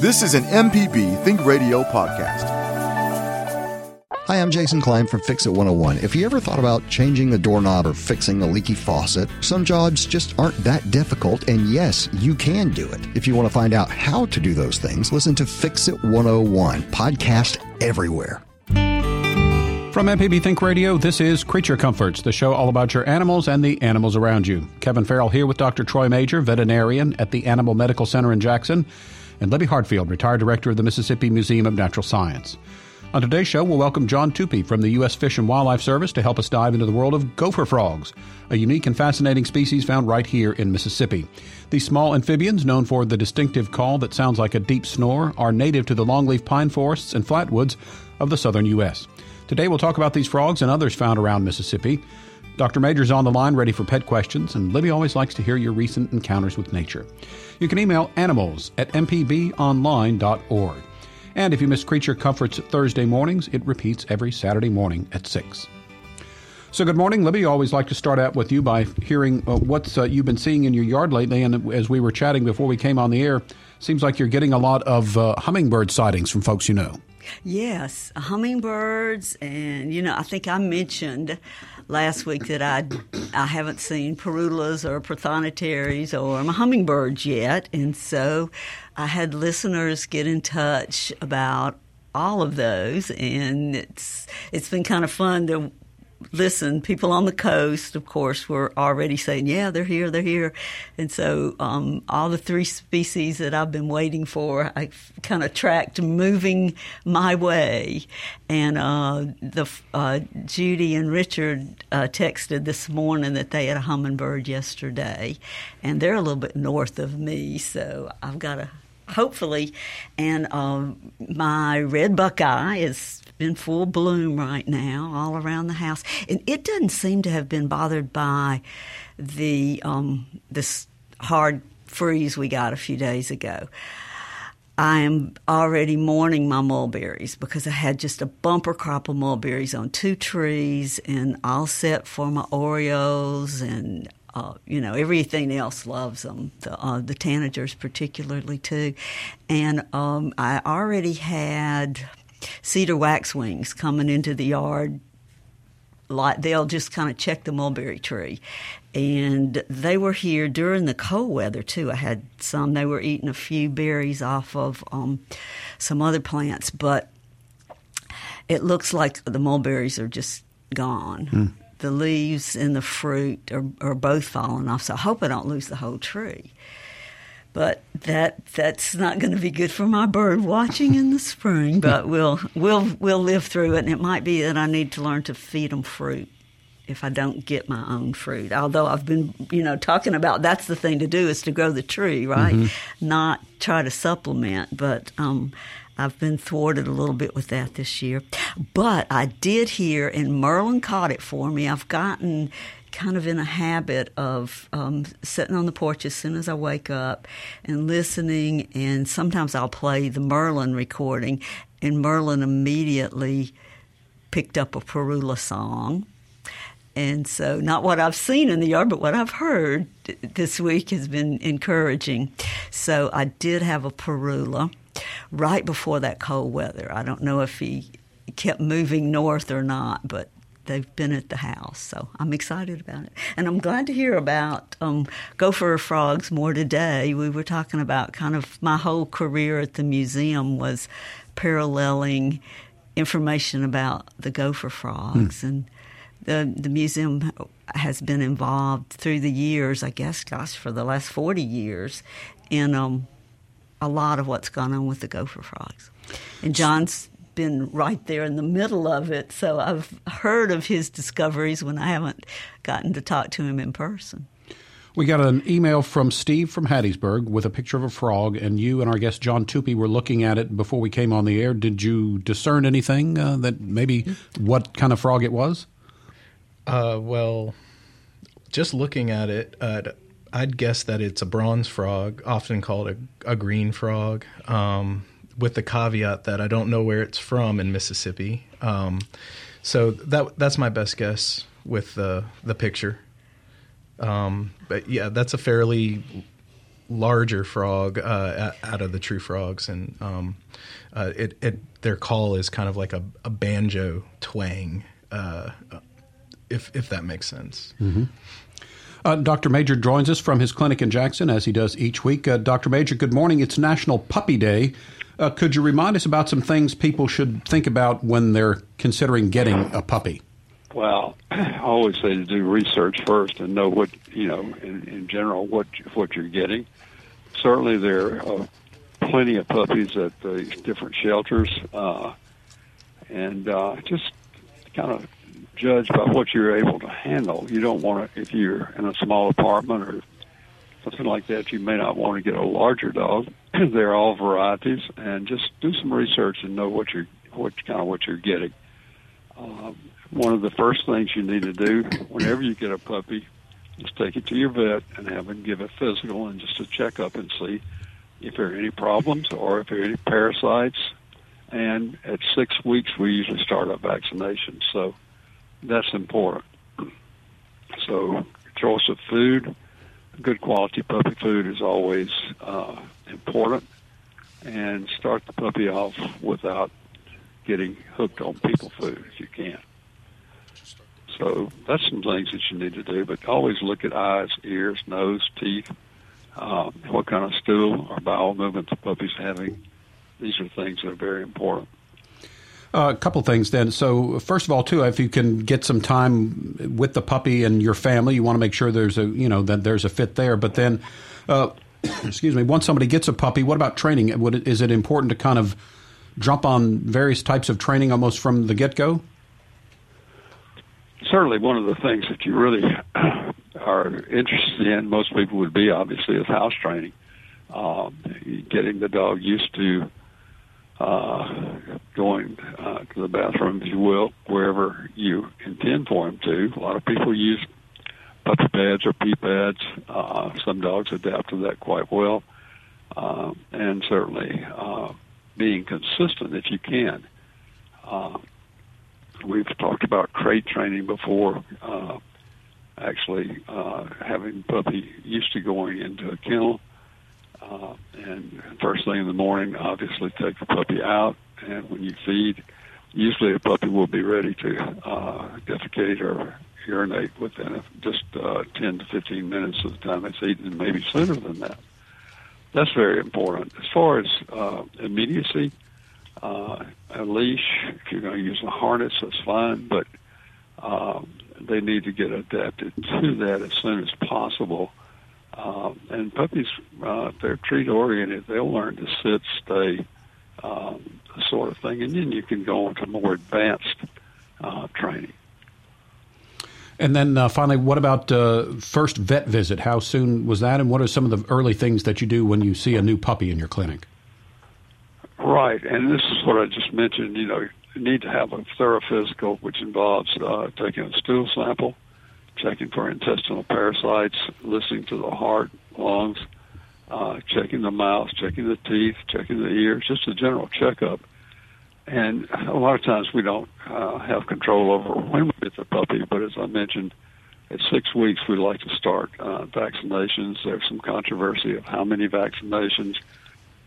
This is an MPB Think Radio podcast. Hi, I'm Jason Klein from Fix It 101. If you ever thought about changing the doorknob or fixing a leaky faucet, some jobs just aren't that difficult, and yes, you can do it. If you want to find out how to do those things, listen to Fix It 101, podcast everywhere. From MPB Think Radio, this is Creature Comforts, the show all about your animals and the animals around you. Kevin Farrell here with Dr. Troy Majure, veterinarian at the Animal Medical Center in Jackson and Libby Hartfield, retired director of the Mississippi Museum of Natural Science. On today's show, we'll welcome John Tupy from the U.S. Fish and Wildlife Service to help us dive into the world of gopher frogs, a unique and fascinating species found right here in Mississippi. These small amphibians, known for the distinctive call that sounds like a deep snore, are native to the longleaf pine forests and flatwoods of the southern U.S. Today, we'll talk about these frogs and others found around Mississippi. Dr. Majure's on the line ready for pet questions, and Libby always likes to hear your recent encounters with nature. You can email animals at mpbonline.org. And if you miss Creature Comforts Thursday mornings, it repeats every Saturday morning at 6. So, good morning, Libby. Always like to start out with you by hearing uh, what uh, you've been seeing in your yard lately. And as we were chatting before we came on the air, seems like you're getting a lot of uh, hummingbird sightings from folks you know. Yes, hummingbirds, and you know, I think I mentioned last week that I I haven't seen parulas or prothonotaries or hummingbirds yet, and so I had listeners get in touch about all of those, and it's it's been kind of fun to listen, people on the coast, of course, were already saying, "Yeah, they're here, they're here," and so um, all the three species that I've been waiting for, I kind of tracked moving my way. And uh, the uh, Judy and Richard uh, texted this morning that they had a hummingbird yesterday, and they're a little bit north of me, so I've got to hopefully. And um, my red buckeye is in full bloom right now, all around the house, and it doesn't seem to have been bothered by the um, this hard freeze we got a few days ago. I am already mourning my mulberries because I had just a bumper crop of mulberries on two trees and all set for my Orioles and uh, you know, everything else loves them. The, uh, the tanagers particularly too, and um, I already had cedar waxwings coming into the yard. Like they'll just kind of check the mulberry tree, and they were here during the cold weather too. I had some. They were eating a few berries off of um, some other plants, but it looks like the mulberries are just gone. Mm the leaves and the fruit are, are both falling off. So I hope I don't lose the whole tree. But that that's not going to be good for my bird watching in the spring. But we'll we'll we'll live through it. And it might be that I need to learn to feed them fruit if I don't get my own fruit. Although I've been, you know, talking about that's the thing to do is to grow the tree, right? Mm-hmm. Not try to supplement. But um, I've been thwarted a little bit with that this year. But I did hear, and Merlin caught it for me. I've gotten kind of in a habit of um, sitting on the porch as soon as I wake up and listening. And sometimes I'll play the Merlin recording, and Merlin immediately picked up a Parula song. And so, not what I've seen in the yard, but what I've heard this week has been encouraging. So, I did have a Parula right before that cold weather. I don't know if he kept moving north or not, but they've been at the house. So I'm excited about it. And I'm glad to hear about um, gopher frogs more today. We were talking about kind of my whole career at the museum was paralleling information about the gopher frogs. Hmm. And the, the museum has been involved through the years, I guess, gosh, for the last 40 years, in um, a lot of what's gone on with the gopher frogs. And John's been right there in the middle of it, so I've heard of his discoveries when I haven't gotten to talk to him in person. We got an email from Steve from Hattiesburg with a picture of a frog, and you and our guest John Tupy were looking at it before we came on the air. Did you discern anything uh, that maybe what kind of frog it was? Uh, well, just looking at it, uh, I'd guess that it's a bronze frog, often called a, a green frog, um, with the caveat that I don't know where it's from in Mississippi. Um, so that that's my best guess with the the picture. Um, but yeah, that's a fairly larger frog uh, out of the true frogs, and um, uh, it, it, their call is kind of like a, a banjo twang, uh, if if that makes sense. Mm-hmm. Uh, Dr. Majure joins us from his clinic in Jackson, as he does each week. Uh, Dr. Majure, good morning. It's National Puppy Day. Uh, could you remind us about some things people should think about when they're considering getting a puppy? Well, I always say to do research first and know what you know in, in general what what you're getting. Certainly, there are plenty of puppies at the different shelters, uh, and uh, just kind of judge by what you're able to handle. You don't want to if you're in a small apartment or something like that. You may not want to get a larger dog. They're all varieties, and just do some research and know what you're what kind of what you're getting. Um, one of the first things you need to do whenever you get a puppy is take it to your vet and have him give a physical and just a checkup and see if there are any problems or if there are any parasites. And at six weeks, we usually start our vaccination. So that's important. So choice of food, good quality puppy food is always uh, important. And start the puppy off without getting hooked on people food if you can. So that's some things that you need to do, but always look at eyes, ears, nose, teeth, um, what kind of stool or bowel movement the puppy's having. These are things that are very important. Uh, a couple things then. So first of all, too, if you can get some time with the puppy and your family, you want to make sure there's a you know that there's a fit there. But then, uh, excuse me, once somebody gets a puppy, what about training? Would, is it important to kind of jump on various types of training almost from the get go? certainly one of the things that you really are interested in, most people would be obviously, is house training. Um, getting the dog used to uh, going uh, to the bathroom, if you will, wherever you intend for him to. A lot of people use puppy pads or pee pads. Uh, some dogs adapt to that quite well. Uh, and certainly uh, being consistent if you can. Uh, We've talked about crate training before. Uh, actually, uh, having puppy used to going into a kennel, uh, and first thing in the morning, obviously take the puppy out, and when you feed, usually a puppy will be ready to uh, defecate or urinate within just uh, 10 to 15 minutes of the time it's eaten, and maybe sooner than that. That's very important. As far as uh, immediacy, uh, a leash. If you're going to use a harness, that's fine, but um, they need to get adapted to that as soon as possible. Um, and puppies, uh, if they're treat oriented, they'll learn to sit, stay, um, sort of thing, and then you can go on to more advanced uh, training. And then uh, finally, what about uh, first vet visit? How soon was that, and what are some of the early things that you do when you see a new puppy in your clinic? Right, and this is what I just mentioned. You know, you need to have a thorough physical, which involves uh, taking a stool sample, checking for intestinal parasites, listening to the heart, lungs, uh, checking the mouth, checking the teeth, checking the ears, just a general checkup. And a lot of times we don't uh, have control over when we get the puppy, but as I mentioned, at six weeks we like to start uh, vaccinations. There's some controversy of how many vaccinations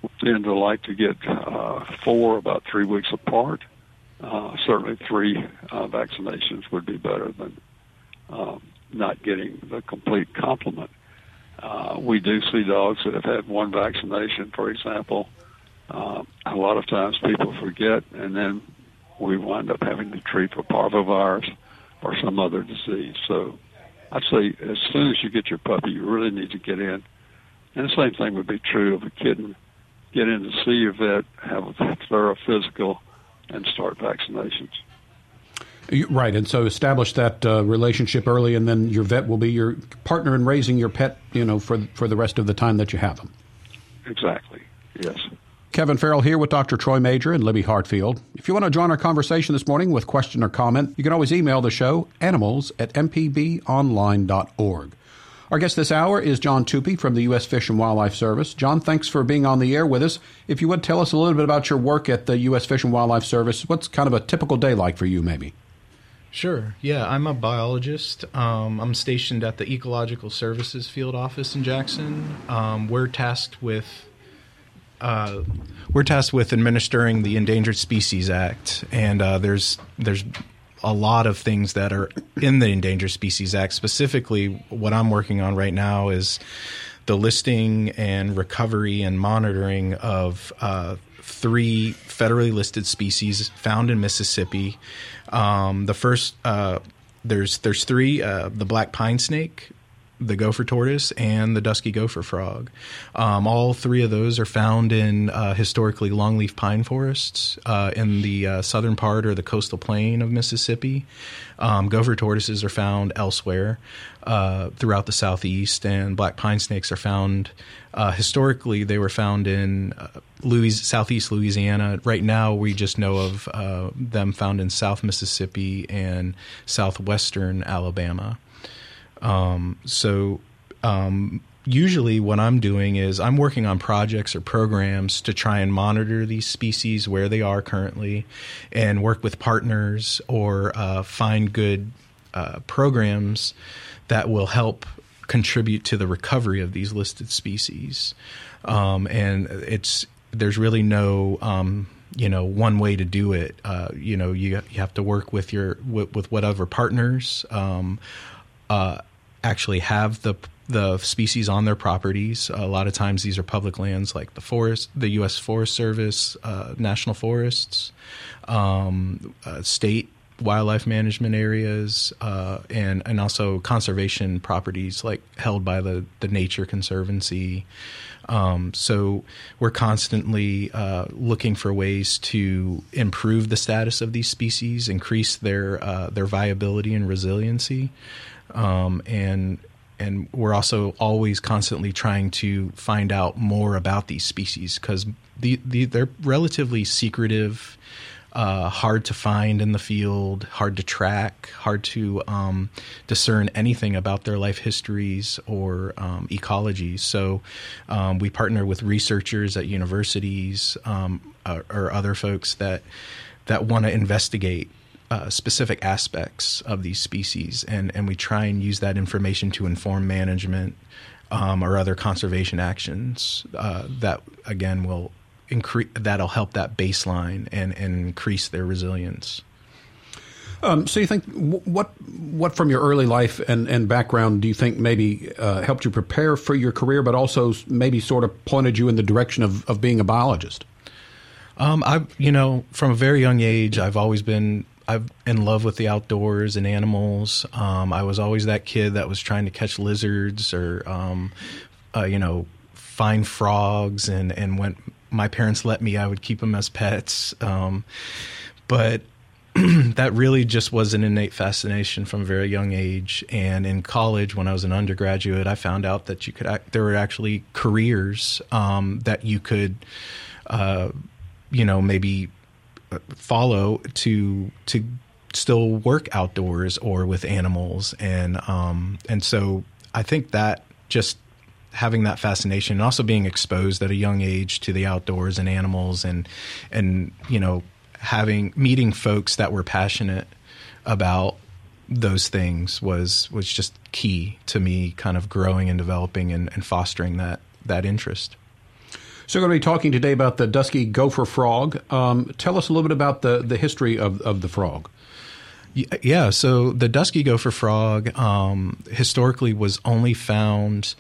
We tend to like to get uh, four about three weeks apart. Uh, certainly, three uh, vaccinations would be better than um, not getting the complete complement. Uh, we do see dogs that have had one vaccination, for example. Uh, a lot of times people forget, and then we wind up having to treat for parvovirus or some other disease. So I'd say as soon as you get your puppy, you really need to get in. And the same thing would be true of a kitten get in to see your vet, have a thorough physical, and start vaccinations. Right, and so establish that uh, relationship early, and then your vet will be your partner in raising your pet. You know, for for the rest of the time that you have them. Exactly. Yes. Kevin Farrell here with Dr. Troy Majure and Libby Hartfield. If you want to join our conversation this morning with question or comment, you can always email the show animals at mpbonline.org. Our guest this hour is John Tupy from the U.S. Fish and Wildlife Service. John, thanks for being on the air with us. If you would tell us a little bit about your work at the U.S. Fish and Wildlife Service, what's kind of a typical day like for you, maybe? Sure. Yeah, I'm a biologist. Um, I'm stationed at the Ecological Services Field Office in Jackson. Um, we're tasked with uh, we're tasked with administering the Endangered Species Act, and uh, there's there's a lot of things that are in the Endangered Species Act. Specifically, what I'm working on right now is the listing and recovery and monitoring of uh, three federally listed species found in Mississippi. Um, the first, uh, there's there's three: uh, the black pine snake, the gopher tortoise, and the dusky gopher frog. Um, all three of those are found in uh, historically longleaf pine forests uh, in the uh, southern part or the coastal plain of Mississippi. Um, gopher tortoises are found elsewhere uh, throughout the southeast, and black pine snakes are found. Uh, historically, they were found in uh, Louis, southeast Louisiana. Right now, we just know of them found in South Mississippi and southwestern Alabama. Um, so um, usually what I'm doing is I'm working on projects or programs to try and monitor these species where they are currently and work with partners or uh, find good uh, programs that will help contribute to the recovery of these listed species. Um, and it's there's really no um, you know one way to do it. Uh, you know you you have to work with your with, with whatever partners. Um, uh, actually have the the species on their properties. A lot of times, these are public lands like the forest, the U.S. Forest Service, uh, national forests, um, uh, state wildlife management areas, uh, and and also conservation properties like held by the the Nature Conservancy. Um, so we're constantly uh, looking for ways to improve the status of these species, increase their uh, their viability and resiliency um, and and we're also always constantly trying to find out more about these species because the, the, they're relatively secretive, uh, hard to find in the field, hard to track, hard to um, discern anything about their life histories or um, ecologies. So um, we partner with researchers at universities um, or, or other folks that that want to investigate uh, specific aspects of these species, and, and we try and use that information to inform management um, or other conservation actions uh, that again will increase that'll help that baseline and, and increase their resilience. Um, so you think what what from your early life and, and background do you think maybe uh, helped you prepare for your career, but also maybe sort of pointed you in the direction of, of being a biologist? Um, I've you know from a very young age I've always been I'm in love with the outdoors and animals. Um, I was always that kid that was trying to catch lizards or, um, uh, you know, find frogs. And, and when my parents let me, I would keep them as pets. Um, but that really just was an innate fascination from a very young age. And in college, when I was an undergraduate, I found out that you could act, there were actually careers um, that you could, uh, you know, maybe follow to to still work outdoors or with animals and um, and so I think that just having that fascination and also being exposed at a young age to the outdoors and animals and and you know having meeting folks that were passionate about those things was was just key to me kind of growing and developing and, and fostering that that interest. So, we're going to be talking today about the dusky gopher frog. Um, tell us a little bit about the, the history of, of the frog. Yeah, so the dusky gopher frog um, historically was only found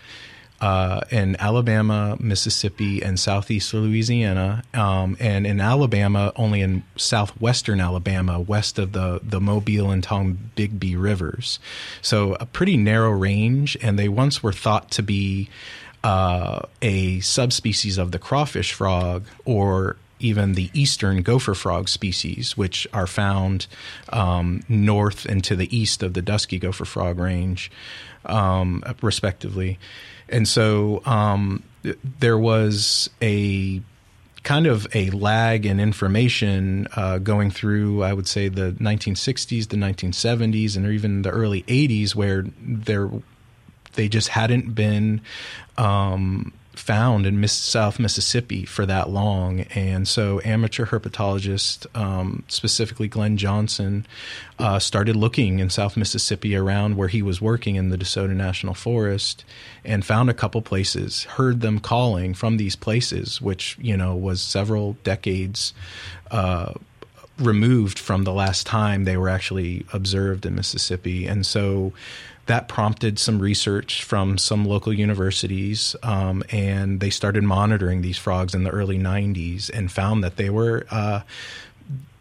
uh, in Alabama, Mississippi, and southeast Louisiana, um, and in Alabama, only in southwestern Alabama, west of the the Mobile and Tombigbee rivers. So a pretty narrow range, and they once were thought to be uh, a subspecies of the crawfish frog or even the eastern gopher frog species, which are found um, north and to the east of the dusky gopher frog range, um, respectively. And so um, there was a kind of a lag in information uh, going through, I would say, the 1960s, the 1970s, and even the early 80s, where there they just hadn't been um, found in Miss, South Mississippi for that long. And so, amateur herpetologist, um, specifically Glenn Johnson, uh, started looking in South Mississippi around where he was working in the DeSoto National Forest and found a couple places, heard them calling from these places, which, you know, was several decades. Uh, removed from the last time they were actually observed in Mississippi. And so that prompted some research from some local universities, um, and they started monitoring these frogs in the early 90s and found that they were. Uh,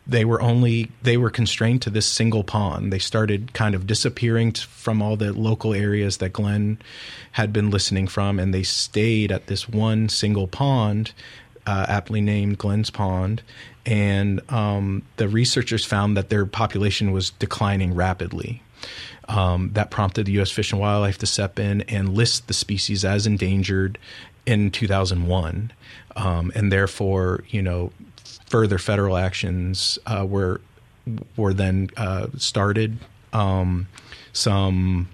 they were only they were constrained to this single pond. They started kind of disappearing from all the local areas that Glenn had been listening from, and they stayed at this one single pond, uh, aptly named Glenn's Pond. And um, the researchers found that their population was declining rapidly. Um, that prompted the U.S. Fish and Wildlife to step in and list the species as endangered in 2001, um, and therefore, you know, further federal actions uh, were were then uh, started. Um, some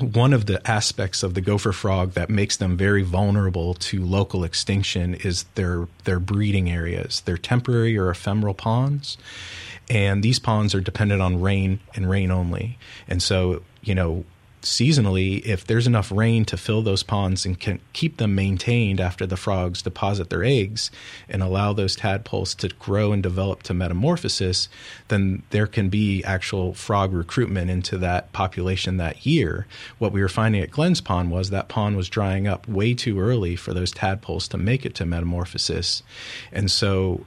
one of the aspects of the gopher frog that makes them very vulnerable to local extinction is their their breeding areas. They're temporary or ephemeral ponds, and these ponds are dependent on rain and rain only. And so, you know, seasonally, if there's enough rain to fill those ponds and can keep them maintained after the frogs deposit their eggs and allow those tadpoles to grow and develop to metamorphosis, then there can be actual frog recruitment into that population that year. What we were finding at Glenn's Pond was that pond was drying up way too early for those tadpoles to make it to metamorphosis. And so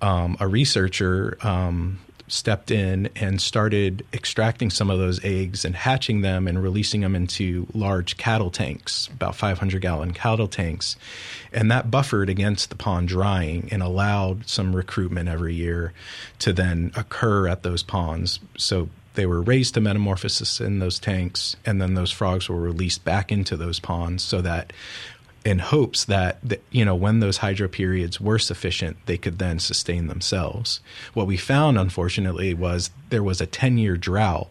um, a researcher um, stepped in and started extracting some of those eggs and hatching them and releasing them into large cattle tanks, about 500 gallon cattle tanks. And that buffered against the pond drying and allowed some recruitment every year to then occur at those ponds. So they were raised to metamorphosis in those tanks, and then those frogs were released back into those ponds so that in hopes that, you know when those hydro periods were sufficient they could then sustain themselves. What we found unfortunately was there was a 10 year drought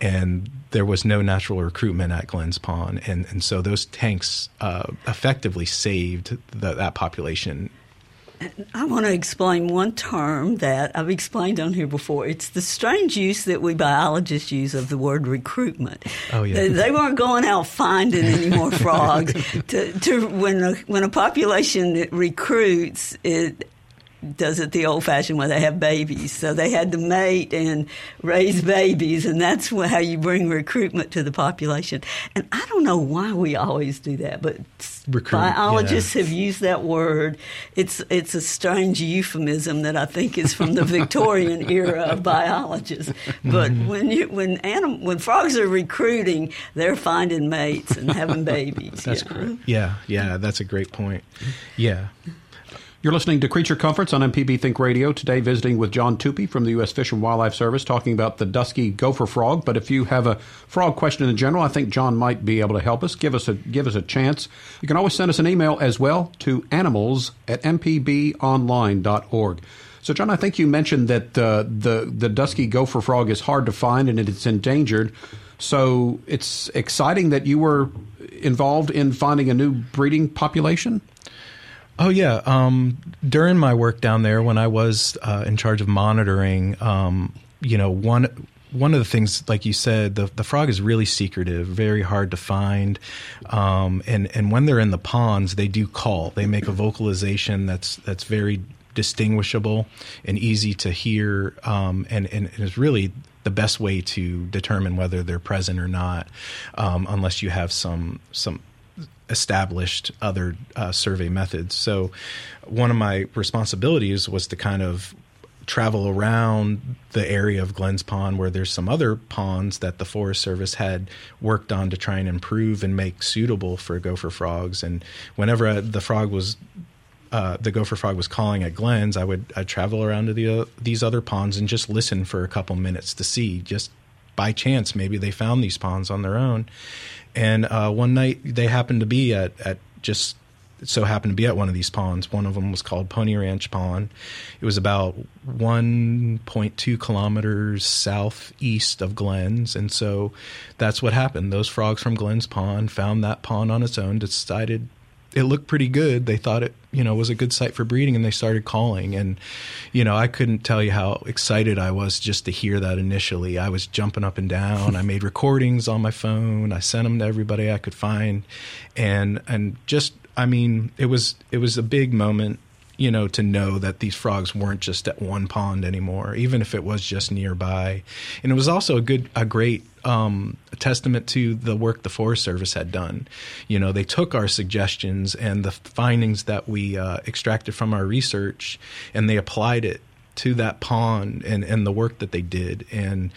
and there was no natural recruitment at Glenn's Pond and and so those tanks uh, effectively saved the, that population I want to explain one term that I've explained on here before. It's the strange use that we biologists use of the word recruitment. Oh yeah, they weren't going out finding any more frogs. to, to when a, when a population recruits, it does it the old fashioned way. They have babies. So they had to mate and raise babies, and that's how you bring recruitment to the population. And I don't know why we always do that, but Recruit, biologists yeah. have used that word. It's, it's a strange euphemism that I think is from the Victorian era of biologists. But mm-hmm. when, you, when, anim, when frogs are recruiting, they're finding mates and having babies. That's correct. Yeah, yeah, that's a great point. Yeah. You're listening to Creature Comforts on MPB Think Radio. Today, visiting with John Tupy from the U.S. Fish and Wildlife Service, talking about the dusky gopher frog. But if you have a frog question in general, I think John might be able to help us. Give us a give us a chance. You can always send us an email as well to animals at mpbonline.org. So, John, I think you mentioned that uh, the the dusky gopher frog is hard to find and it's endangered. So, it's exciting that you were involved in finding a new breeding population. Oh yeah. Um, during my work down there, when I was uh, in charge of monitoring, um, you know, one one of the things, like you said, the the frog is really secretive, very hard to find, um, and and when they're in the ponds, they do call. They make a vocalization that's that's very distinguishable and easy to hear, um, and and is really the best way to determine whether they're present or not, um, unless you have some some established other uh, survey methods. So, one of my responsibilities was to kind of travel around the area of Glenn's Pond where there's some other ponds that the Forest Service had worked on to try and improve and make suitable for gopher frogs. And whenever the frog was uh, the gopher frog was calling at Glenn's, I would I'd travel around to the uh, these other ponds and just listen for a couple minutes to see just by chance maybe they found these ponds on their own and uh, one night they happened to be at, at just so happened to be at one of these ponds. One of them was called Pony Ranch Pond. It was about 1.2 kilometers southeast of Glenn's. And so that's what happened. Those frogs from Glenn's Pond found that pond on its own, decided it looked pretty good. They thought it, you know, was a good site for breeding, and they started calling. And you know, I couldn't tell you how excited I was just to hear that initially. I was jumping up and down. I made recordings on my phone. I sent them to everybody I could find, and and just, I mean, it was it was a big moment you know, to know that these frogs weren't just at one pond anymore, even if it was just nearby. And it was also a good, a great um, testament to the work the Forest Service had done. You know, they took our suggestions and the findings that we uh, extracted from our research, and they applied it to that pond and, and the work that they did, and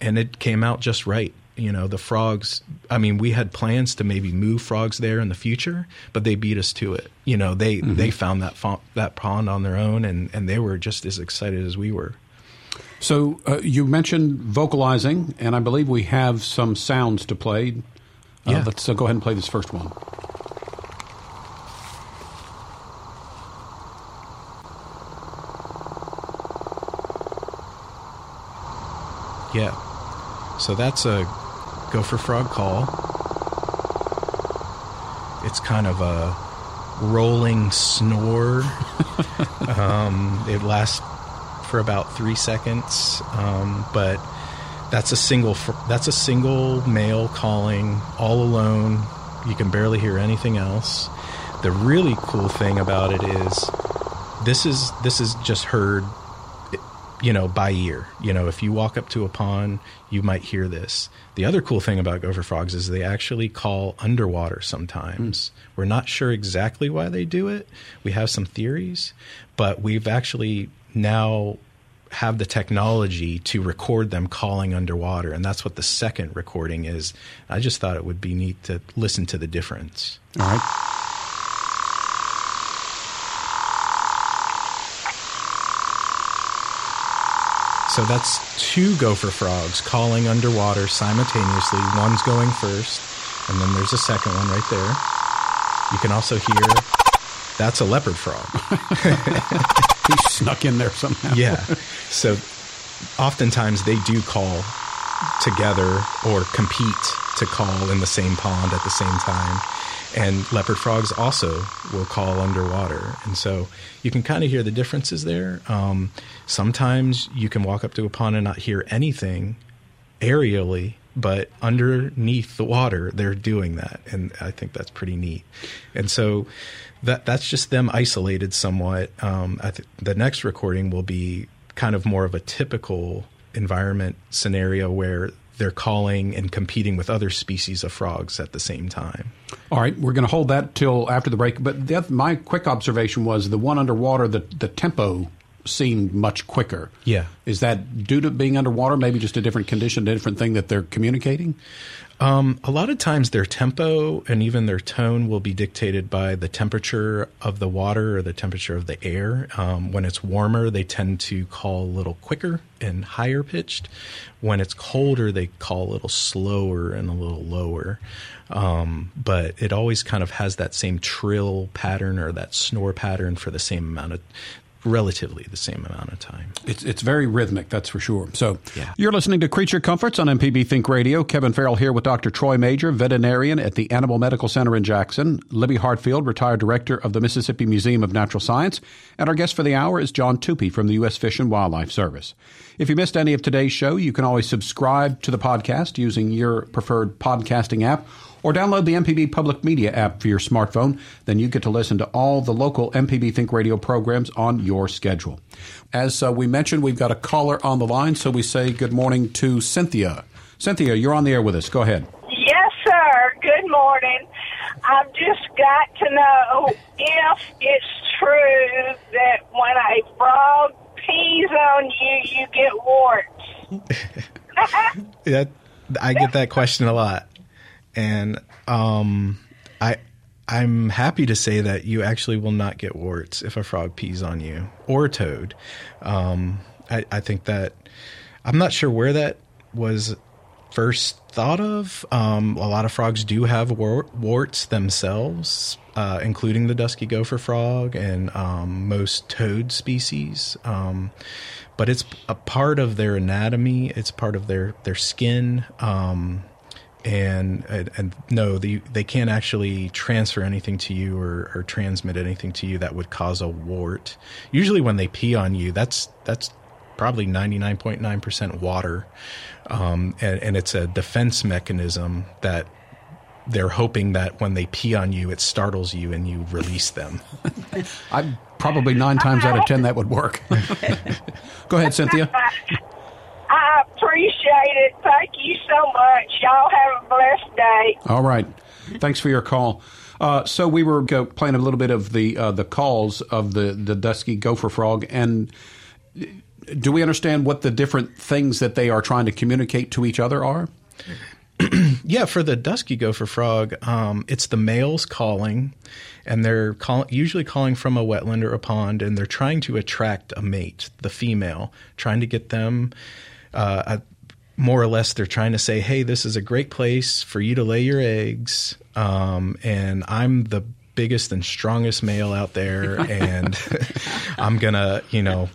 and it came out just right you know the frogs i mean we had plans to maybe move frogs there in the future but they beat us to it. You know they mm-hmm. they found that that pond on their own and and they were just as excited as we were. So uh, you mentioned vocalizing and i believe we have some sounds to play. Uh, yeah. let's uh, go ahead and play this first one. Yeah. So that's a gopher frog call. It's kind of a rolling snore. um, it lasts for about three seconds, um, but that's a single. That's a single male calling all alone. You can barely hear anything else. The really cool thing about it is this is this is just heard you know, by ear. You know, if you walk up to a pond, you might hear this. The other cool thing about gopher frogs is they actually call underwater sometimes. Mm. We're not sure exactly why they do it. We have some theories, but we've actually now have the technology to record them calling underwater and that's what the second recording is. I just thought it would be neat to listen to the difference. All right. So that's two gopher frogs calling underwater simultaneously. One's going first, and then there's a second one right there. You can also hear that's a leopard frog. he snuck in there somehow. yeah. So oftentimes they do call together or compete to call in the same pond at the same time and leopard frogs also will call underwater. And so you can kind of hear the differences there. Um, sometimes you can walk up to a pond and not hear anything aerially, but underneath the water, they're doing that. And I think that's pretty neat. And so that that's just them isolated somewhat. Um, th- the next recording will be kind of more of a typical environment scenario where they're calling and competing with other species of frogs at the same time. All right, we're going to hold that till after the break. But the, my quick observation was the one underwater, the the tempo seemed much quicker. Yeah, is that due to being underwater? Maybe just a different condition, a different thing that they're communicating. Um, a lot of times, their tempo and even their tone will be dictated by the temperature of the water or the temperature of the air. Um, when it's warmer, they tend to call a little quicker and higher pitched. When it's colder, they call a little slower and a little lower. Um, but it always kind of has that same trill pattern or that snore pattern for the same amount of relatively the same amount of time. It's it's very rhythmic, that's for sure. So yeah. you're listening to Creature Comforts on MPB Think Radio. Kevin Farrell here with Dr. Troy Majure, veterinarian at the Animal Medical Center in Jackson, Libby Hartfield, retired director of the Mississippi Museum of Natural Science, and our guest for the hour is John Tupy from the U.S. Fish and Wildlife Service. If you missed any of today's show, you can always subscribe to the podcast using your preferred podcasting app or download the MPB Public Media app for your smartphone. Then you get to listen to all the local MPB Think Radio programs on your schedule. As uh, we mentioned, we've got a caller on the line, so we say good morning to Cynthia. Cynthia, you're on the air with us. Go ahead. Yes, sir. Good morning. I've just got to know if it's true that when a frog pees on you, you get warts. that I get that question a lot and um, I I'm happy to say that you actually will not get warts if a frog pees on you or a toad. Um, I, I, think that I'm not sure where that was first thought of. Um, a lot of frogs do have warts themselves, uh, including the dusky gopher frog and um, most toad species. Um, but it's a part of their anatomy. It's part of their their skin. And and, and no, they they can't actually transfer anything to you or, or transmit anything to you that would cause a wart. Usually, when they pee on you, that's that's probably ninety nine point nine percent water, um, and, and it's a defense mechanism that they're hoping that when they pee on you, it startles you and you release them. I probably nine times out of ten that would work. Go ahead, Cynthia. I appreciate it. Thank you so much. Y'all have a blessed day. All right. Thanks for your call. Uh, so we were go, playing a little bit of the uh, the calls of the the dusky gopher frog, and do we understand what the different things that they are trying to communicate to each other are? yeah, for the dusky gopher frog, um, it's the males calling, and they're call- usually calling from a wetland or a pond, and they're trying to attract a mate, the female, trying to get them. Uh, more or less, they're trying to say, "Hey, this is a great place for you to lay your eggs, um, and I'm the biggest and strongest male out there, and I'm gonna, you know."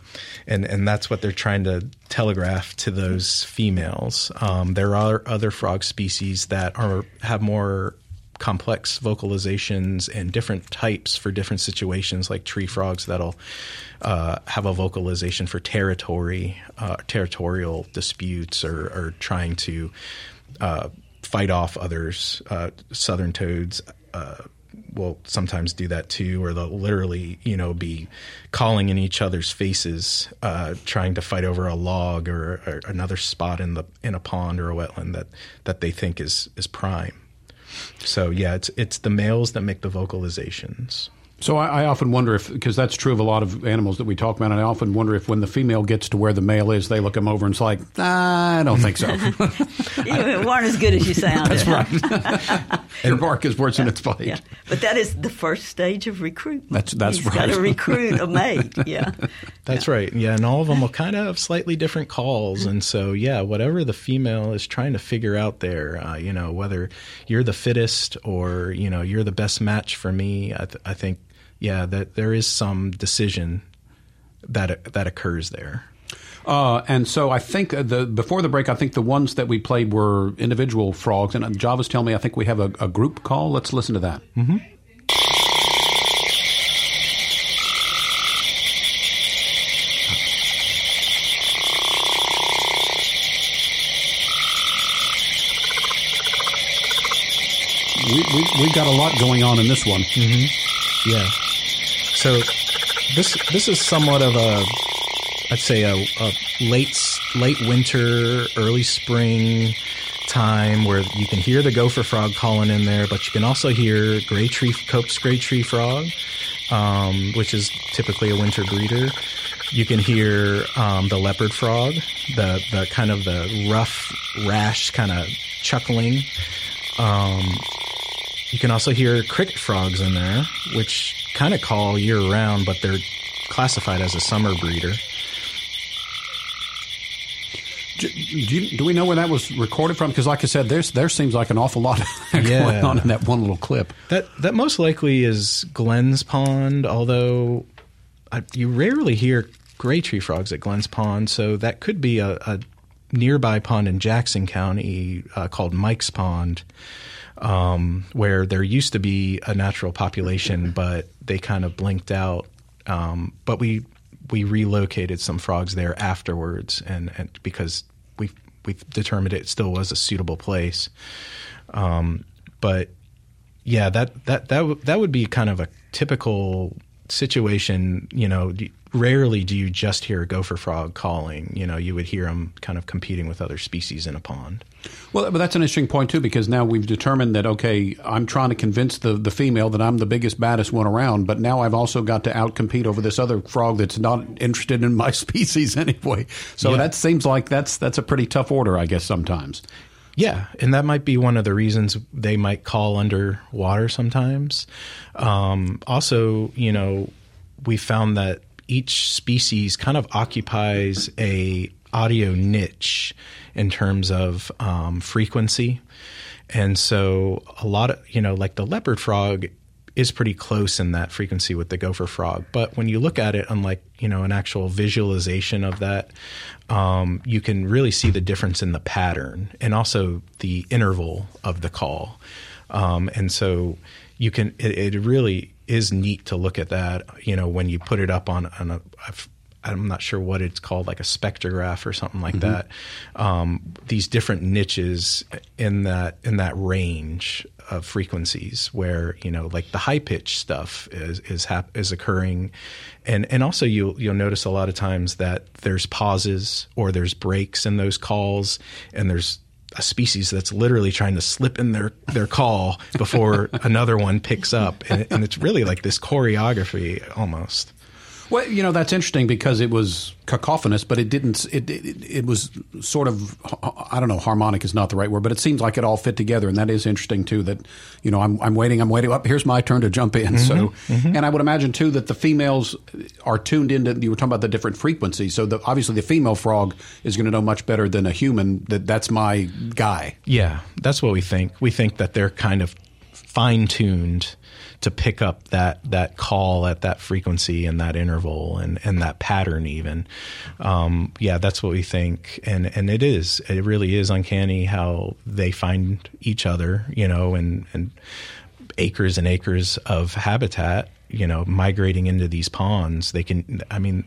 and and that's what they're trying to telegraph to those females. Um, there are other frog species that are have more complex vocalizations and different types for different situations, like tree frogs that'll uh, have a vocalization for territory, uh, territorial disputes, or, or trying to uh, fight off others. Uh, southern toads uh, will sometimes do that too, or they'll literally, you know, be calling in each other's faces, uh, trying to fight over a log or, or, another spot in the in a pond or a wetland that that they think is is prime. So yeah, it's it's the males that make the vocalizations. So I, I, often wonder if, because that's true of a lot of animals that we talk about, and I often wonder if when the female gets to where the male is, they look him over and it's like, ah, I don't think so. you weren't as good as you sounded. That's right. Your bark is worse than its bite. Yeah. But that is the first stage of recruitment. That's that's He's right. got to recruit a mate. Yeah. That's yeah. right. Yeah, and all of them will kind of have slightly different calls, and so yeah, whatever the female is trying to figure out there, uh, you know, whether you're the fittest or you know you're the best match for me, I, th- I think yeah, that there is some decision that that occurs there. Uh, and so I think the before the break, I think the ones that we played were individual frogs. And Java's telling me I think we have a, a group call. Let's listen to that. Mm-hmm. We, we, we've got a lot going on in this one. Mm-hmm. Yeah. So this this is somewhat of a I'd say a, a late late winter, early spring time where you can hear the gopher frog calling in there, but you can also hear gray tree Cope's gray tree frog, um, which is typically a winter breeder. You can hear um, the leopard frog, the the kind of the rough, rash kind of chuckling. Um, you can also hear cricket frogs in there, which kind of call year round, but they're classified as a summer breeder. Do, you, do, we know where that was recorded from? Because, like I said, there's there seems like an awful lot going yeah. on in that one little clip. That that most likely is Glenn's Pond, although I, you rarely hear gray tree frogs at Glenn's Pond, so that could be a, a nearby pond in Jackson County uh, called Mike's Pond um, where there used to be a natural population, but they kind of blinked out. Um, but we we relocated some frogs there afterwards, and, and because we we determined it still was a suitable place. Um, but yeah, that that that w- that would be kind of a typical situation. You know, rarely do you just hear a gopher frog calling. You know, you would hear them kind of competing with other species in a pond. Well, but that's an interesting point too, because now we've determined that okay, I'm trying to convince the the female that I'm the biggest, baddest one around, but now I've also got to outcompete over this other frog that's not interested in my species anyway. So yeah. that seems like that's that's a pretty tough order, I guess sometimes. Yeah, and that might be one of the reasons they might call underwater sometimes. Um, also, you know, we found that each species kind of occupies a audio niche in terms of um, frequency. And so a lot of, you know, like the leopard frog is pretty close in that frequency with the gopher frog. But when you look at it, unlike you know an actual visualization of that, um, you can really see the difference in the pattern and also the interval of the call. Um, and so you can it, it, really is neat to look at that. You know when you put it up on on a, I'm not sure what it's called, like a spectrograph or something like mm-hmm. that. Um, these different niches in that in that range of frequencies, where you know, like the high pitch stuff is is hap- is occurring, and and also you'll you'll notice a lot of times that there's pauses or there's breaks in those calls, and there's a species that's literally trying to slip in their, their call before another one picks up. And, and, it's really like this choreography almost. Well, you know that's interesting because it was cacophonous, but it didn't. It, it, it was sort of I don't know. Harmonic is not the right word, but it seems like it all fit together, and that is interesting too. That you know I'm, I'm waiting. I'm waiting. Up here's my turn to jump in. Mm-hmm, so, mm-hmm. and I would imagine too that the females are tuned into. You were talking about the different frequencies. So the, obviously the female frog is going to know much better than a human. That that's my guy. Yeah, that's what we think. We think that they're kind of fine tuned to pick up that that call at that frequency and that interval and and that pattern even um, yeah that's what we think and and it is it really is uncanny how they find each other you know and and acres and acres of habitat you know migrating into these ponds they can i mean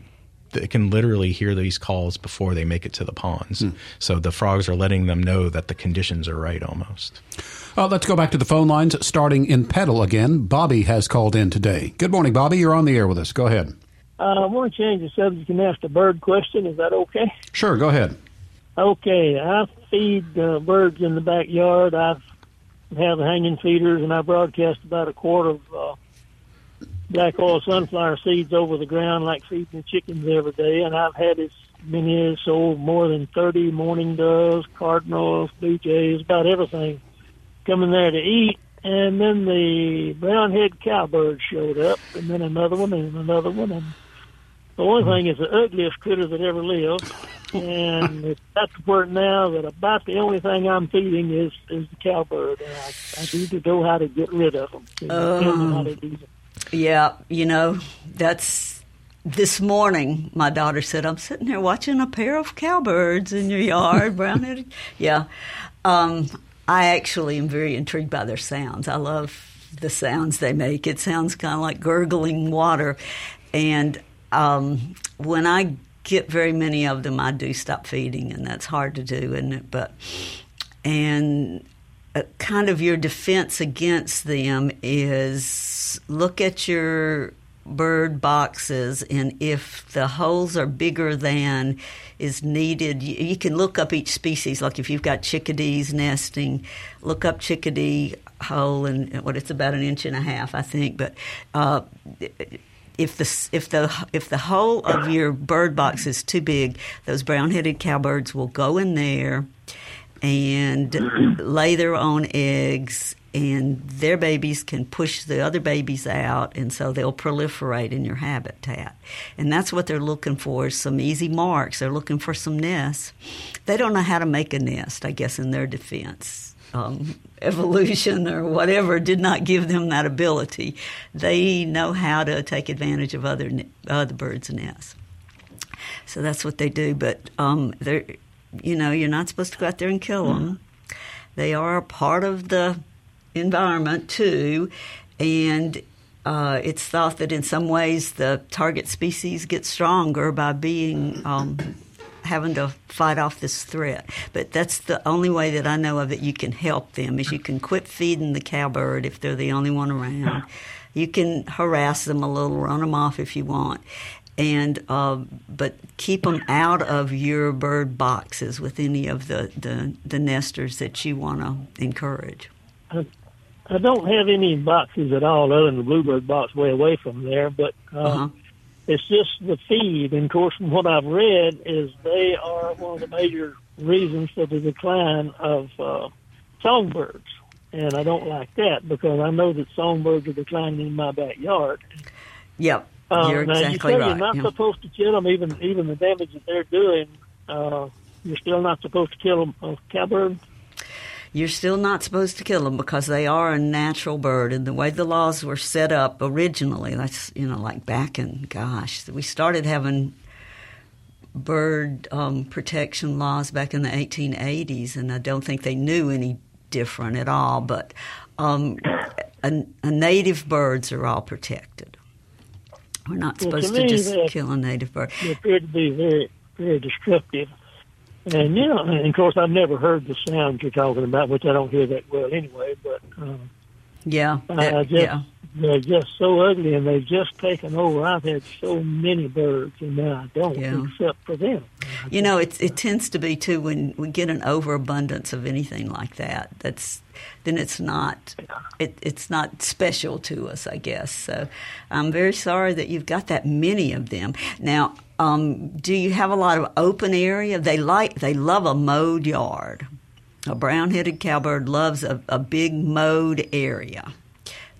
they can literally hear these calls before they make it to the ponds. Hmm. So the frogs are letting them know that the conditions are right almost. Uh, let's go back to the phone lines, starting in Petal again. Bobby has called in today. Good morning, Bobby. You're on the air with us. Go ahead. Uh, I want to change the subject and ask a bird question. Is that okay? Sure, go ahead. Okay, I feed uh, birds in the backyard. I have hanging feeders, and I broadcast about a quart of uh, black oil sunflower seeds over the ground like feeding the chickens every day. And I've had as many as sold more than 30 mourning doves, cardinals, blue jays, about everything coming there to eat. And then the brown-head cowbird showed up, and then another one, and another one. And the one thing is the ugliest critter that ever lived. And the point now that about the only thing I'm feeding is is the cowbird, and I, I need to know how to get rid of them. Um, yeah, you know, that's this morning. My daughter said, "I'm sitting here watching a pair of cowbirds in your yard, brown-headed." yeah, um, I actually am very intrigued by their sounds. I love the sounds they make. It sounds kind of like gurgling water, and um, when I get very many of them, I do stop feeding, and that's hard to do, isn't it? But and uh, kind of your defense against them is look at your bird boxes and if the holes are bigger than is needed. You, can look up each species like if you've got chickadees nesting look up chickadee hole and what it's about an inch and a half i think but uh, if the if the if the hole of your bird box is too big those brown-headed cowbirds will go in there and lay their own eggs and their babies can push the other babies out and so they'll proliferate in your habitat. And that's what they're looking for is some easy marks. They're looking for some nests. They don't know how to make a nest i guess in their defense. Um, evolution or whatever did not give them that ability. They know how to take advantage of other other birds' nests. So that's what they do. But um, they're you know, you're not supposed to go out there and kill them. They are a part of the environment too, and uh, it's thought that in some ways the target species gets stronger by being um, having to fight off this threat. But that's the only way that I know of that you can help them is you can quit feeding the cowbird if they're the only one around. You can harass them a little, run them off if you want, and uh, but keep them out of your bird boxes with any of the, the, the nesters that you want to encourage. I, don't have any boxes at all other than the bluebird box way away from there, but uh, uh-huh. it's just the feed. And of course, from what I've read, is they are one of the major reasons for the decline of uh, songbirds. And I don't like that because I know that songbirds are declining in my backyard. Yep. Um, you're exactly you right. You're not yeah. supposed to kill them, even even the damage that they're doing. Uh, you're still not supposed to kill them, a cowbird. You're still not supposed to kill them because they are a natural bird. And the way the laws were set up originally, that's, you know, like back in, gosh, we started having bird um, protection laws back in the 1880s, and I don't think they knew any different at all. But um, a, a native birds are all protected. We're not Well, to supposed to, just that- kill a native bird. Appear to be very, very destructive. And you know, and of course, I've never heard the sound you're talking about, which I don't hear that well anyway. But um, Yeah, that- I just, yeah. they're just so ugly, and they've just taken over. I've had so many birds, and now I don't, Yeah. except for them. You know, it it tends to be too when we get an overabundance of anything like that. That's then it's not it, it's not special to us, I guess. So I'm very sorry that you've got that many of them. Now, um, do you have a lot of open area? They like they love a mowed yard. A brown-headed cowbird loves a, a big mowed area.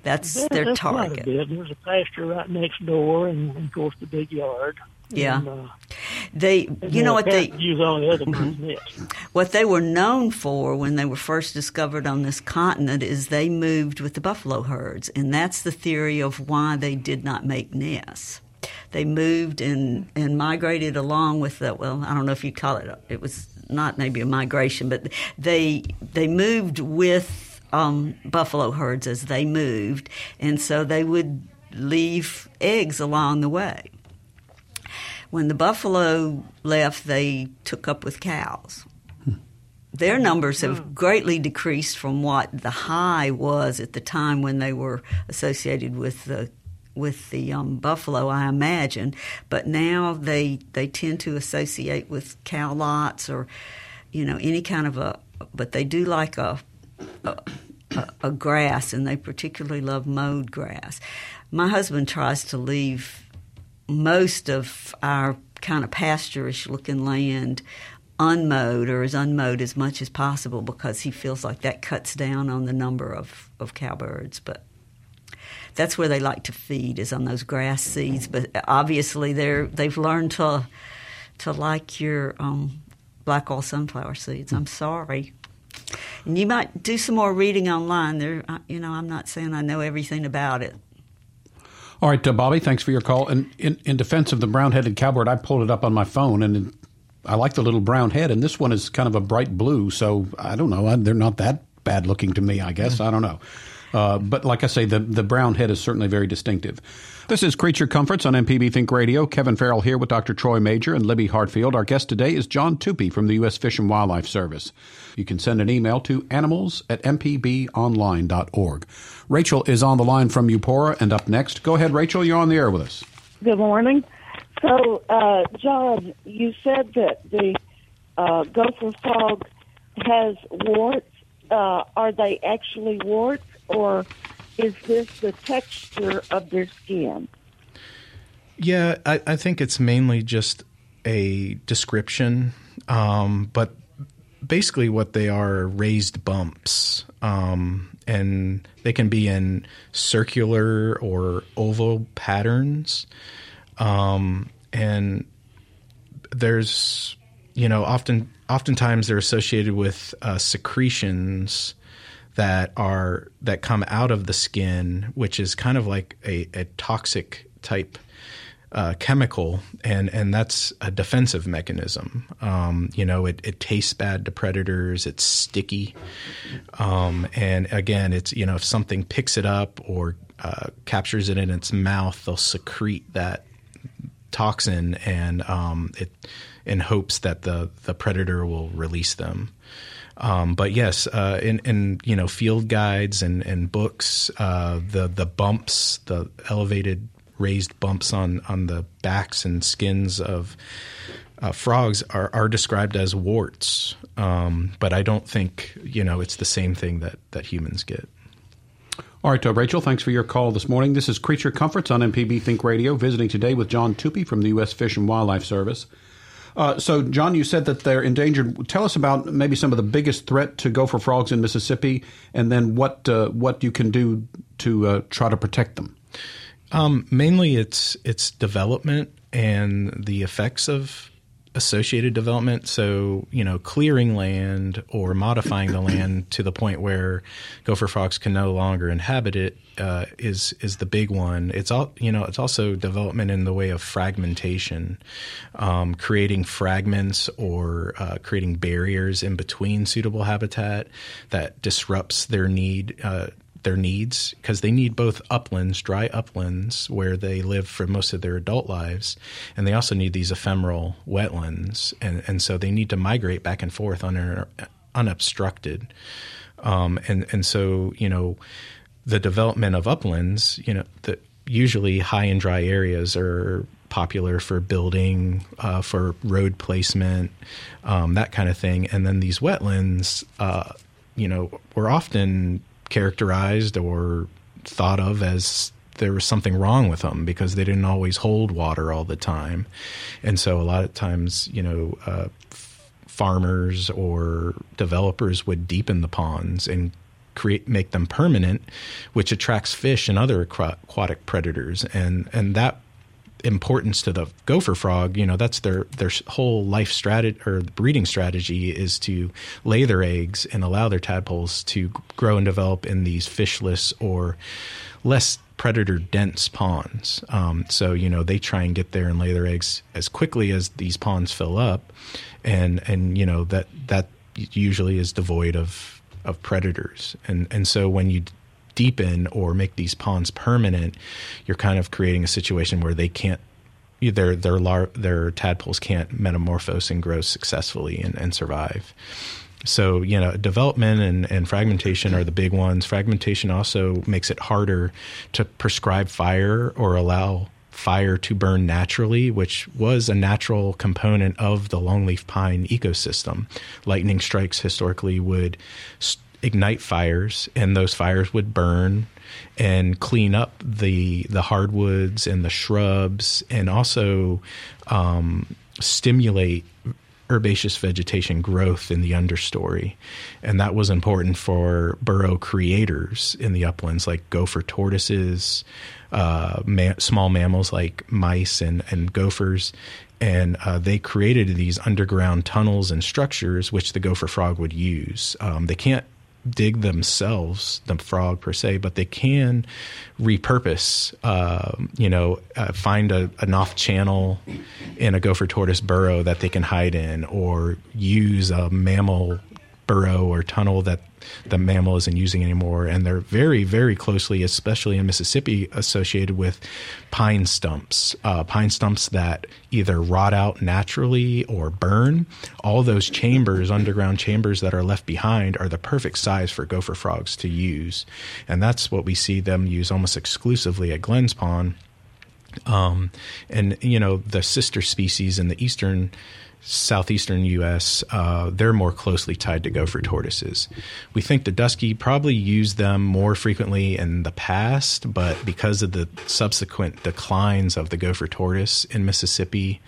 That's Yeah, their that's quite a target. bit. There's a pasture right next door, and, of course the big yard. Yeah. And, uh, They, you know what they use all the other birds' nests. What they were known for when they were first discovered on this continent is they moved with the buffalo herds, and that's the theory of why they did not make nests. They moved and, and migrated along with the well, I don't know if you'd call it. It was not maybe a migration, but they they moved with um, buffalo herds as they moved, and so they would leave eggs along the way. When the buffalo left, they took up with cows. Their numbers have greatly decreased from what the high was at the time when they were associated with the with the um, buffalo, I imagine. But now they they tend to associate with cow lots or you know any kind of a. But they do like a a, a grass, and they particularly love mowed grass. My husband tries to leave most of our kind of pasture-ish looking land unmowed or as unmowed as much as possible because he feels like that cuts down on the number of, of cowbirds. But that's where they like to feed is on those grass seeds. But obviously they're they've learned to to like your um, black oil sunflower seeds. I'm sorry. And you might do some more reading online. There, you know, I'm not saying I know everything about it. All right, uh, Bobby, thanks for your call. And in, in defense of the brown-headed cowbird, I pulled it up on my phone, and I like the little brown head. And this one is kind of a bright blue, so I don't know. They're not that bad looking to me, I guess. I don't know. Uh, but like I say, the the brown head is certainly very distinctive. This is Creature Comforts on MPB Think Radio. Kevin Farrell here with Dr. Troy Majure and Libby Hartfield. Our guest today is John Tupy from the U.S. Fish and Wildlife Service. You can send an email to animals at mpbonline.org. Rachel is on the line from Eupora and up next. Go ahead, Rachel. You're on the air with us. Good morning. So, uh, John, you said that the uh, gopher frog has warts. Uh, are they actually warts, or is this the texture of their skin? Yeah, I, I think it's mainly just a description, um, but basically what they are raised bumps, um, and they can be in circular or oval patterns, um, and there's you know often oftentimes they're associated with uh, secretions that are that come out of the skin, which is kind of like a, a toxic type uh, chemical, and and that's a defensive mechanism. Um, you know, it, it tastes bad to predators. It's sticky, um, and again, it's you know if something picks it up or uh, captures it in its mouth, they'll secrete that toxin, and um, it in hopes that the the predator will release them. Um, but yes, uh, in, in you know field guides and, and books, uh, the the bumps, the elevated raised bumps on, on the backs and skins of uh, frogs are, are described as warts. Um, but I don't think you know it's the same thing that, that humans get. All right, uh, Rachel, thanks for your call this morning. This is Creature Comforts on MPB Think Radio, visiting today with John Tupy from the U.S. Fish and Wildlife Service. Uh, so, John, you said that they're endangered. Tell us about maybe some of the biggest threat to gopher frogs in Mississippi, and then what uh, what you can do to uh, try to protect them. Um, mainly, it's it's development and the effects of associated development. So, you know, clearing land or modifying the land to the point where gopher frogs can no longer inhabit it uh, is is the big one. It's all you know. It's also development in the way of fragmentation, um, creating fragments or uh, creating barriers in between suitable habitat that disrupts their need. Uh, their needs because they need both uplands, dry uplands, where they live for most of their adult lives, and they also need these ephemeral wetlands, and and so they need to migrate back and forth un, unobstructed, um, and and so you know the development of uplands, you know, that usually high and dry areas are popular for building, uh, for road placement, um, that kind of thing. And then these wetlands, uh, you know, were often characterized or thought of as there was something wrong with them because they didn't always hold water all the time. And so a lot of times, you know, uh, farmers or developers would deepen the ponds and create make them permanent, which attracts fish and other aquatic predators, and and that importance to the gopher frog, you know, that's their their whole life strategy or breeding strategy is to lay their eggs and allow their tadpoles to grow and develop in these fishless or less predator dense ponds. Um, so you know they try and get there and lay their eggs as quickly as these ponds fill up, and and you know that that usually is devoid of of predators. And and so when you deepen or make these ponds permanent, you're kind of creating a situation where they can't their their lar- their tadpoles can't metamorphose and grow successfully and, and survive. So, you know, development and, and fragmentation are the big ones. Fragmentation also makes it harder to prescribe fire or allow fire to burn naturally, which was a natural component of the longleaf pine ecosystem. Lightning strikes historically would ignite fires, and those fires would burn and clean up the the hardwoods and the shrubs, and also um, stimulate herbaceous vegetation growth in the understory. And that was important for burrow creators in the uplands, like gopher tortoises, uh, ma- small mammals like mice and, and gophers. And uh, they created these underground tunnels and structures which the gopher frog would use. Um, they can't dig themselves, the frog per se, but they can repurpose, uh, you know, uh, find a, an off channel in a gopher tortoise burrow that they can hide in, or use a mammal burrow or tunnel that the mammal isn't using anymore. And they're very, very closely, especially in Mississippi, associated with pine stumps, uh, pine stumps that either rot out naturally or burn. All those chambers, underground chambers that are left behind, are the perfect size for gopher frogs to use. And that's what we see them use almost exclusively at Glens Pond. Um, and, you know, the sister species in the eastern southeastern U.S., uh, they're more closely tied to gopher tortoises. We think the dusky probably used them more frequently in the past, but because of the subsequent declines of the gopher tortoise in Mississippi,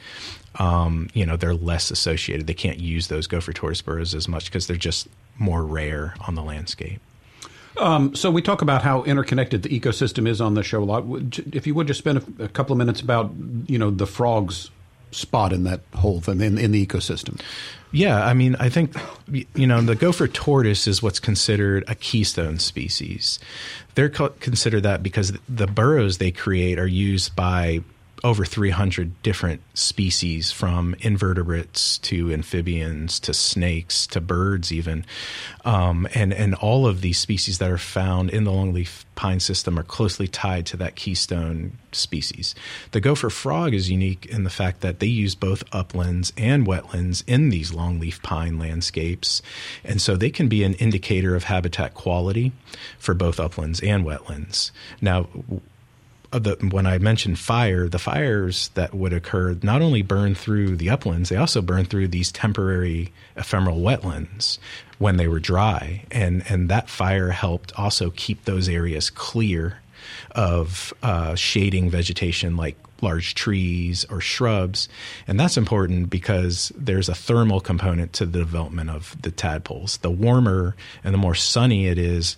um, you know, they're less associated. They can't use those gopher tortoise burrows as much because they're just more rare on the landscape. Um, so we talk about how interconnected the ecosystem is on the show a lot. If you would just spend a, a couple of minutes about, you know, the frogs spot in that whole thing in, in the ecosystem. Yeah, I mean, I think you know the gopher tortoise is what's considered a keystone species. They're co- considered that because the burrows they create are used by over 300 different species from invertebrates to amphibians to snakes to birds even. Um, and and all of these species that are found in the longleaf pine system are closely tied to that keystone species. The gopher frog is unique in the fact that they use both uplands and wetlands in these longleaf pine landscapes. And so they can be an indicator of habitat quality for both uplands and wetlands. Now the, when I mentioned fire, the fires that would occur not only burn through the uplands, they also burn through these temporary ephemeral wetlands when they were dry, and and that fire helped also keep those areas clear of uh, shading vegetation like large trees or shrubs. And that's important because there's a thermal component to the development of the tadpoles. The warmer and the more sunny it is,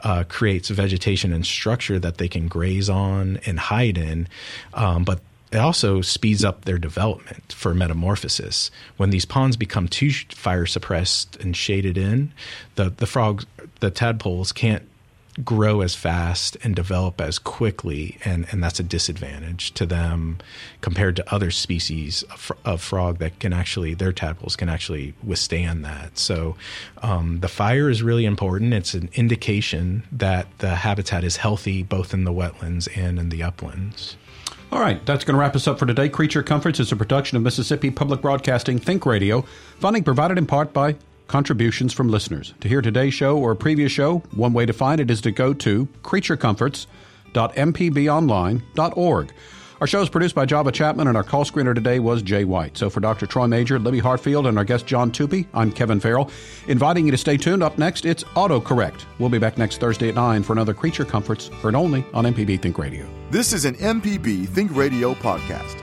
uh, creates vegetation and structure that they can graze on and hide in. Um, but it also speeds up their development for metamorphosis. When these ponds become too fire suppressed and shaded in, the the frogs, the tadpoles can't grow as fast and develop as quickly, and, and that's a disadvantage to them compared to other species of, of frog that can actually, their tadpoles can actually withstand that. So um, the fire is really important. It's an indication that the habitat is healthy both in the wetlands and in the uplands. All right, that's going to wrap us up for today. Creature Comforts is a production of Mississippi Public Broadcasting Think Radio, funding provided in part by contributions from listeners. To hear today's show or a previous show, one way to find it is to go to creaturecomforts.mpbonline.org. Our show is produced by Java Chapman, and our call screener today was Jay White. So for Dr. Troy Majure, Libby Hartfield, and our guest John Tupy, I'm Kevin Farrell, inviting you to stay tuned. Up next, it's AutoCorrect. We'll be back next Thursday at 9 for another Creature Comforts, heard only on MPB Think Radio. This is an MPB Think Radio podcast.